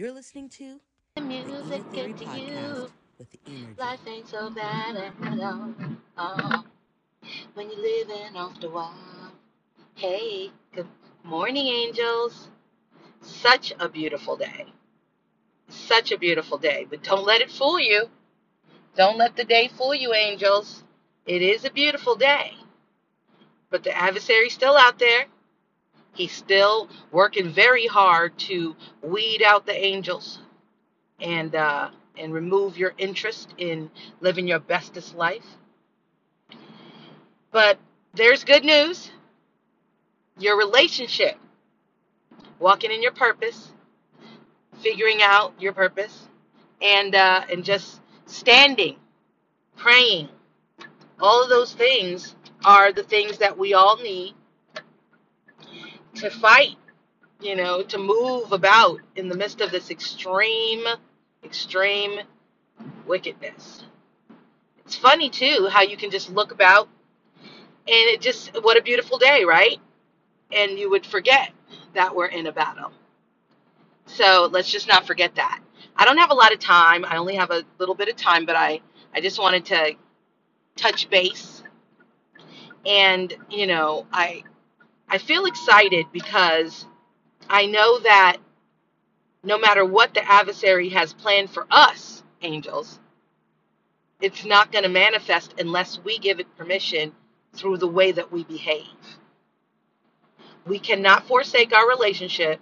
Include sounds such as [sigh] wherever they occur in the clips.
You're listening to The the music Theory into Podcast you. with Energy. Life ain't so bad at all. Oh, when you're living off the wall. Hey, good morning, angels. Such a beautiful day. Such a beautiful day. But don't let it fool you. Don't let the day fool you, angels. It is a beautiful day. But the adversary's still out there. He's still working very hard to weed out the angels and uh, and remove your interest in living your bestest life. But there's good news. Your relationship, walking in your purpose, figuring out your purpose, and uh, and just standing, praying, all of those things are the things that we all need to fight. You know, to move about in the midst of this extreme, extreme wickedness. It's funny too how you can just look about and it just what a beautiful day, right? And you would forget that we're in a battle. So let's just not forget that. I don't have a lot of time. I only have a little bit of time, but I I just wanted to touch base. And, you know, I I feel excited because I know that no matter what the adversary has planned for us, angels, it's not going to manifest unless we give it permission through the way that we behave. We cannot forsake our relationship.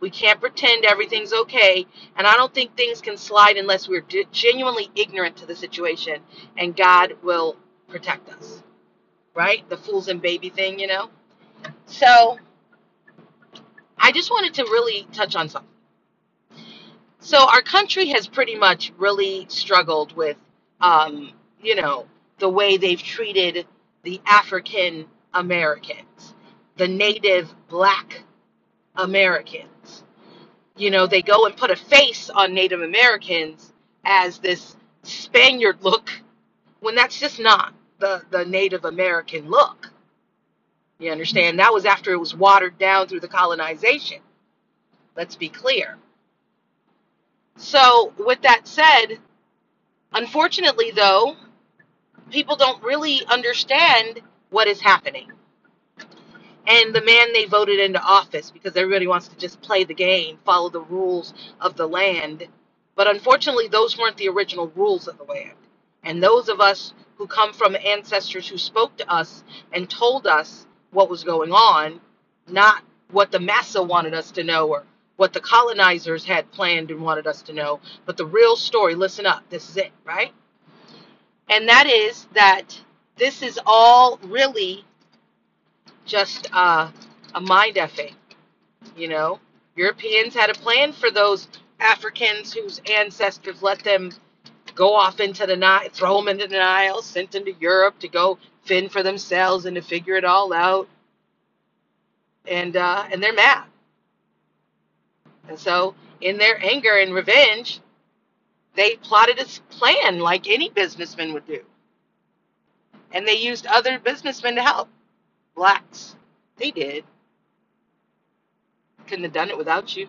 We can't pretend everything's okay. And I don't think things can slide unless we're ge- genuinely ignorant to the situation and God will protect us. Right? The fools and baby thing, you know? So I just wanted to really touch on something. So our country has pretty much really struggled with, um, you know, the way they've treated the African Americans, the native black Americans. You know, they go and put a face on Native Americans as this Spaniard look when that's just not the, the Native American look. You understand? That was after it was watered down through the colonization. Let's be clear. So, with that said, unfortunately, though, people don't really understand what is happening. And the man they voted into office because everybody wants to just play the game, follow the rules of the land. But unfortunately, those weren't the original rules of the land. And those of us who come from ancestors who spoke to us and told us what was going on, not what the massa wanted us to know or what the colonizers had planned and wanted us to know, but the real story. Listen up, this is it, right? And that is that this is all really just uh, a mind effing. You know, Europeans had a plan for those Africans whose ancestors let them go off into the Nile, throw them into the Nile, sent them to Europe to go fend for themselves and to figure it all out. And uh, and they're mad. And so, in their anger and revenge, they plotted a plan like any businessman would do. And they used other businessmen to help. Blacks. They did. Couldn't have done it without you.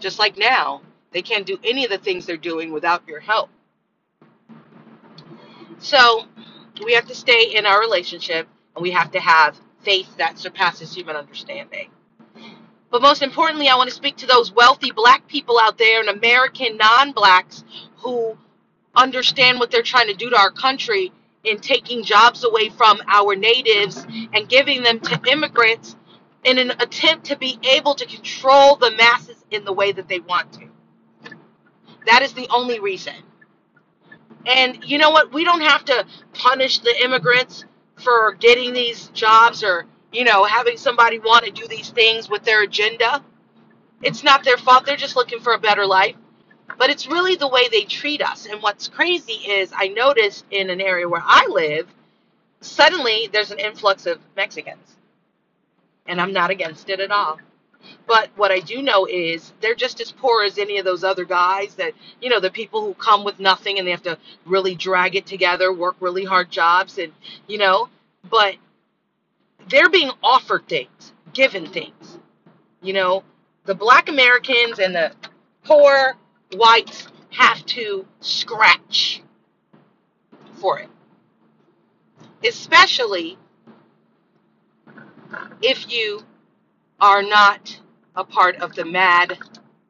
Just like now, they can't do any of the things they're doing without your help. So, we have to stay in our relationship and we have to have faith that surpasses human understanding. But most importantly, I want to speak to those wealthy black people out there and American non blacks who understand what they're trying to do to our country in taking jobs away from our natives and giving them to immigrants in an attempt to be able to control the masses in the way that they want to. That is the only reason. And you know what? We don't have to punish the immigrants for getting these jobs or, you know, having somebody want to do these things with their agenda. It's not their fault. They're just looking for a better life. But it's really the way they treat us. And what's crazy is I noticed in an area where I live, suddenly there's an influx of Mexicans. And I'm not against it at all. But what I do know is they're just as poor as any of those other guys that, you know, the people who come with nothing and they have to really drag it together, work really hard jobs, and, you know, but they're being offered things, given things. You know, the black Americans and the poor whites have to scratch for it, especially if you are not a part of the mad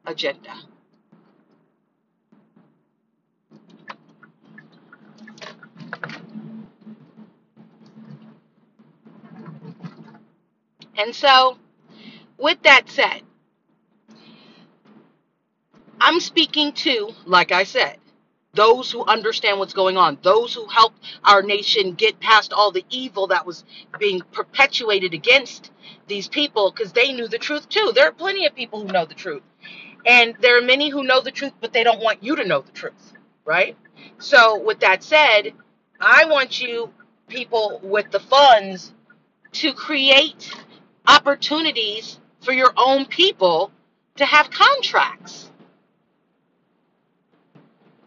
agenda. And so, with that said, I'm speaking to, like I said, those who understand what's going on, those who helped our nation get past all the evil that was being perpetuated against these people because they knew the truth too. There are plenty of people who know the truth. And there are many who know the truth, but they don't want you to know the truth, right? So, with that said, I want you people with the funds to create opportunities for your own people to have contracts.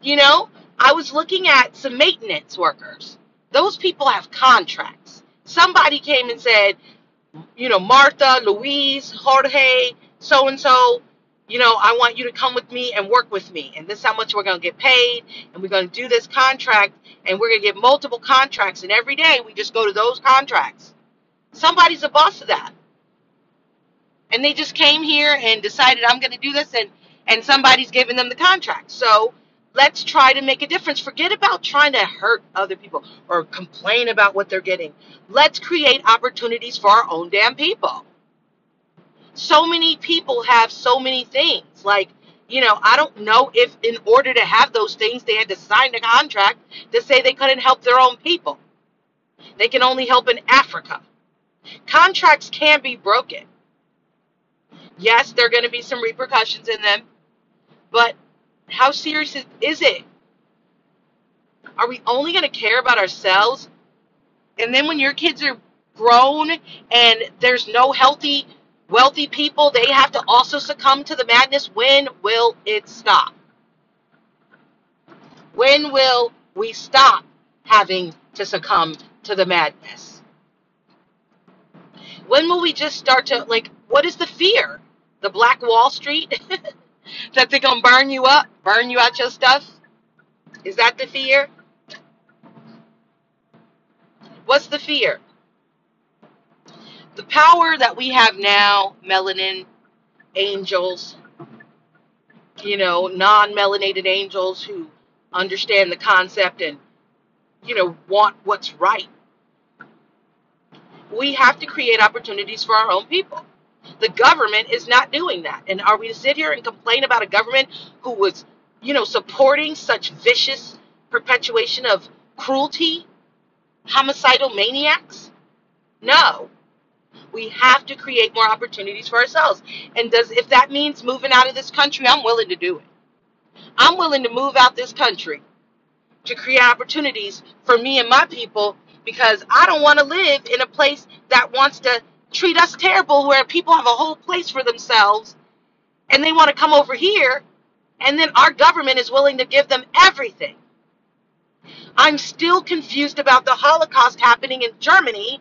You know, I was looking at some maintenance workers. Those people have contracts. Somebody came and said, you know, Martha, Louise, Jorge, so and so, you know, I want you to come with me and work with me. And this is how much we're going to get paid. And we're going to do this contract. And we're going to get multiple contracts. And every day we just go to those contracts. Somebody's a boss of that. And they just came here and decided, I'm going to do this. And, and somebody's giving them the contract. So let's try to make a difference. Forget about trying to hurt other people or complain about what they're getting. Let's create opportunities for our own damn people so many people have so many things. Like, you know, I don't know if in order to have those things, they had to sign a contract to say they couldn't help their own people. They can only help in Africa. Contracts can be broken. Yes, there are going to be some repercussions in them, but how serious is it? Are we only going to care about ourselves? And then when your kids are grown and there's no healthy wealthy people, they have to also succumb to the madness. When will it stop? When will we stop having to succumb to the madness? When will we just start to, like, what is the fear? The Black Wall Street? [laughs] that they're going to burn you up, burn you out your stuff? Is that the fear? What's the fear? the power that we have now, melanin angels, you know, non melanated angels who understand the concept and, you know, want what's right. We have to create opportunities for our own people. The government is not doing that. And are we to sit here and complain about a government who was, you know, supporting such vicious perpetuation of cruelty, homicidal maniacs? No we have to create more opportunities for ourselves. And does if that means moving out of this country, I'm willing to do it. I'm willing to move out this country to create opportunities for me and my people because I don't want to live in a place that wants to treat us terrible where people have a whole place for themselves and they want to come over here and then our government is willing to give them everything. I'm still confused about the Holocaust happening in Germany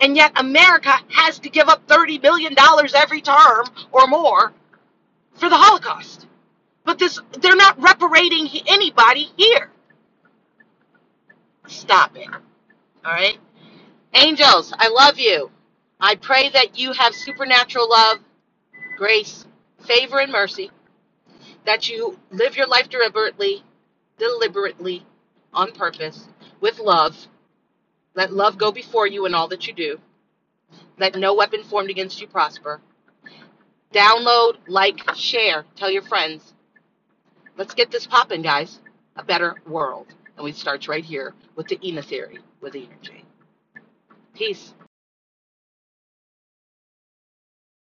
and yet America has to give up $30 billion every term or more for the Holocaust. But this they're not reparating anybody here. Stop it. All right? Angels, I love you. I pray that you have supernatural love, grace, favor, and mercy. That you live your life deliberately, deliberately, on purpose, with love, let love go before you in all that you do. Let no weapon formed against you prosper. Download, like, share, tell your friends. Let's get this popping, guys. A better world. And we start right here with the Ina theory with energy. Peace.